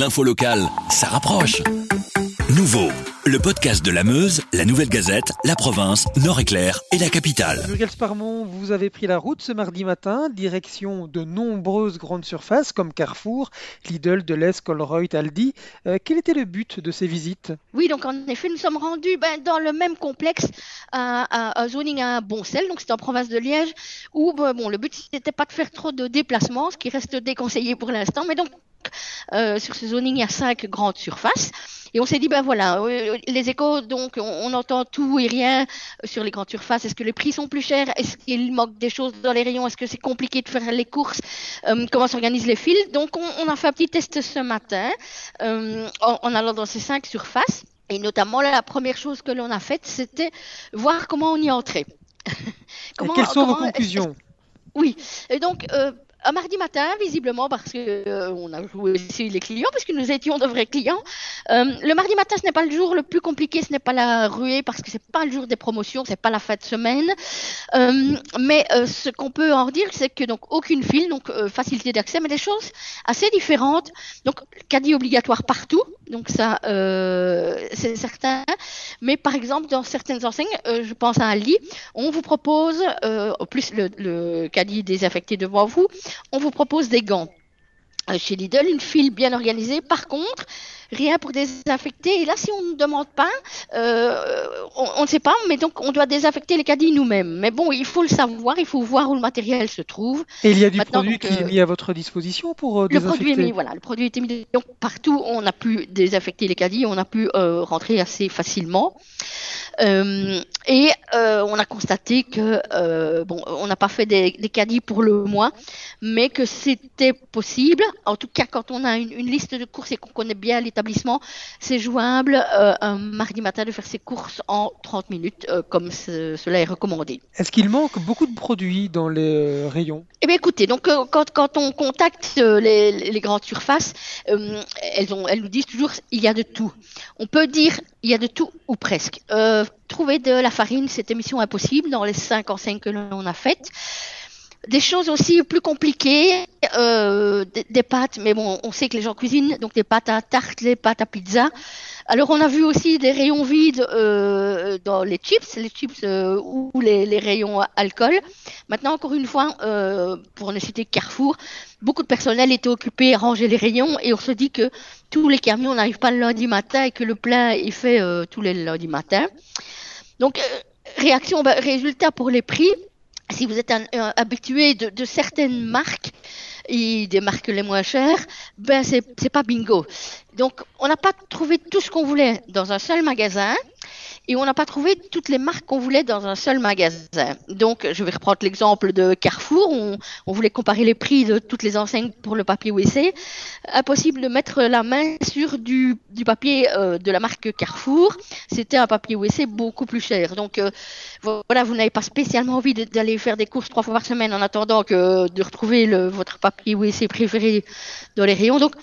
L'info locale, ça rapproche. Nouveau, le podcast de la Meuse, la Nouvelle Gazette, la province, Nord-Éclair et la capitale. Muriel Sparmont, vous avez pris la route ce mardi matin, direction de nombreuses grandes surfaces comme Carrefour, Lidl, Deleuze, Colruyt, Aldi. Euh, quel était le but de ces visites? Oui, donc en effet, nous sommes rendus ben, dans le même complexe à, à, à zoning à Boncel, donc c'est en province de Liège, où ben, bon, le but n'était pas de faire trop de déplacements, ce qui reste déconseillé pour l'instant, mais donc euh, sur ce zoning, il y a cinq grandes surfaces. Et on s'est dit, ben voilà, euh, les échos, donc on, on, entend tout et rien sur les grandes surfaces. Est-ce que les prix sont plus chers? Est-ce qu'il manque des choses dans les rayons? Est-ce que c'est compliqué de faire les courses? Euh, Comment s'organisent les files Donc on, on, a fait un petit test ce matin euh, en, en allant dans ces cinq surfaces. Et notamment, la première chose que l'on a faite, c'était voir comment on y entrait. comment, et quelles sont vos conclusions? Oui, et donc euh, un mardi matin, visiblement, parce que euh, on a joué aussi les clients, puisque nous étions de vrais clients. Euh, le mardi matin, ce n'est pas le jour le plus compliqué, ce n'est pas la ruée, parce que c'est pas le jour des promotions, c'est pas la fin de semaine. Euh, mais ce qu'on peut en dire, c'est que donc aucune file, donc facilité d'accès, mais des choses assez différentes. Donc caddie obligatoire partout, donc ça, c'est certain. Mais par exemple, dans certaines enseignes, je pense à lit, on vous propose, au plus le, le caddie désaffecté devant vous, on vous propose des gants. Chez Lidl, une file bien organisée. Par contre, rien pour désinfecter. Et là, si on ne demande pas, euh, on ne sait pas, mais donc on doit désinfecter les caddies nous-mêmes. Mais bon, il faut le savoir, il faut voir où le matériel se trouve. Et il y a du Maintenant, produit donc, qui est mis à votre disposition pour euh, Le désinfecter produit est mis, voilà, le produit est mis. Donc partout, on a pu désinfecter les caddies, on a pu euh, rentrer assez facilement. Euh, et euh, on a constaté que euh, bon, on n'a pas fait des, des, caddies pour le mois, mais que c'était possible. En tout cas, quand on a une, une liste de courses et qu'on connaît bien l'établissement, c'est jouable un mardi matin de faire ses courses en 30 minutes, comme ce, cela est recommandé. Est-ce qu'il manque beaucoup de produits dans les rayons? Eh bien, écoutez, donc quand, quand on contacte les, les grandes surfaces, elles, ont, elles nous disent toujours il y a de tout. On peut dire il y a de tout ou presque. Euh, trouver de la farine, c'était mission impossible dans les cinq enseignes que l'on a faites. Des choses aussi plus compliquées, euh, des, des, pâtes, mais bon, on sait que les gens cuisinent, donc des pâtes à tarte, les pâtes à pizza. Alors on a vu aussi des rayons vides euh, dans les chips, les chips euh, ou les, rayons alcool. Maintenant, encore une fois, euh, pour ne citer Carrefour, beaucoup de personnel était occupé à ranger les rayons et on se dit que tous les camions n'arrivent pas le lundi matin et que le plein est fait tous les lundis matins. Donc, réaction, bah, résultat pour les prix. Si vous êtes habitué de, certaines marques des marques les moins chères, ben c'est pas bingo. Donc, on n'a pas trouvé tout ce qu'on voulait dans un seul magasin et on n'a pas trouvé toutes les marques qu'on voulait dans un seul magasin. Donc, je vais reprendre l'exemple de Carrefour. On, voulait comparer les prix de toutes les enseignes pour le papier WC. Impossible de mettre la main sur du, papier euh, de la marque Carrefour. C'était un papier WC beaucoup plus cher. Donc, euh, voilà, vous n'avez pas spécialement envie d'aller faire des courses trois fois par semaine en attendant que de retrouver votre papier WC préféré dans les rayons. Donc,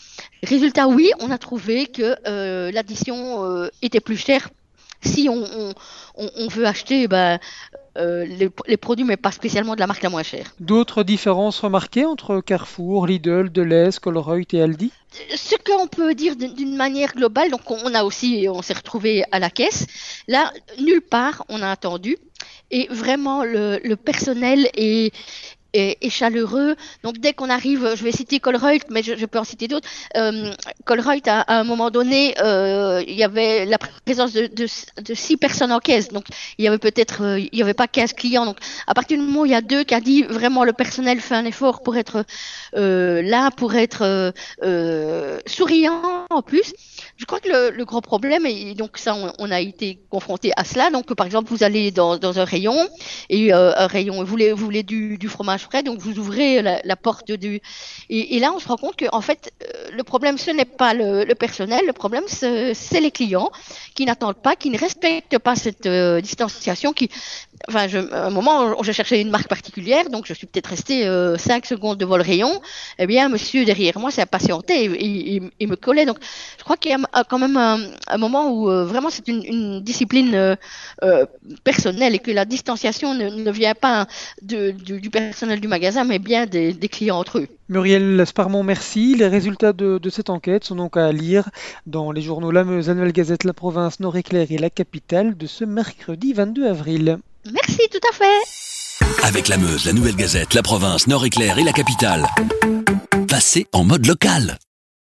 résultat, oui, on a trouvé que euh, l'addition était plus chère si on, on, on, veut acheter ben, euh, les, les, produits, mais pas spécialement de la marque la moins chère. D'autres différences remarquées entre Carrefour, Lidl, Deleuze, Colruyt et Aldi? Ce qu'on peut dire d'une manière globale, donc on a aussi, on s'est retrouvé à la caisse. Là, nulle part, on a attendu. Et vraiment, le, le personnel est, et, chaleureux. Donc dès qu'on arrive, je vais citer Colruyt, mais je, peux en citer d'autres. Euh, Colruyt, à, un moment donné, euh, il y avait la présence de, six personnes en caisse. Donc il y avait peut-être, euh, il y avait pas 15 clients. Donc à partir du moment où il y a deux qui a dit vraiment le personnel fait un effort pour être euh, là, pour être euh, souriant en plus. Je crois que le, le, gros problème, et donc ça, on, on, a été confronté à cela. Donc par exemple, vous allez dans, dans un rayon et un rayon, vous voulez, vous voulez du, du fromage frais, donc vous ouvrez la, la porte du... Et, et, là, on se rend compte que en fait, euh, le problème, ce n'est pas le, le, personnel, le problème, c'est les clients qui n'attendent pas, qui ne respectent pas cette euh, distanciation, qui... Enfin, je, à un moment, je cherchais une marque particulière, donc je suis peut-être resté euh, 5 secondes devant le rayon. Eh bien, monsieur derrière moi s'est impatienté et, et, et, me collait. Donc, je crois qu'il y a quand même un, moment où vraiment c'est une, discipline personnelle et que la distanciation ne, vient pas du, personnel du magasin, mais bien des, clients entre eux. Muriel Sparmont, merci. Les résultats de, cette enquête sont donc à lire dans les journaux La Meuse, Annuelle Gazette, La Province, Nord-Éclair et La Capitale de ce mercredi 22 avril. Merci, tout à fait. Avec La Meuse, La Nouvelle Gazette, La Province, Nord-Éclair et La Capitale. Passez en mode local.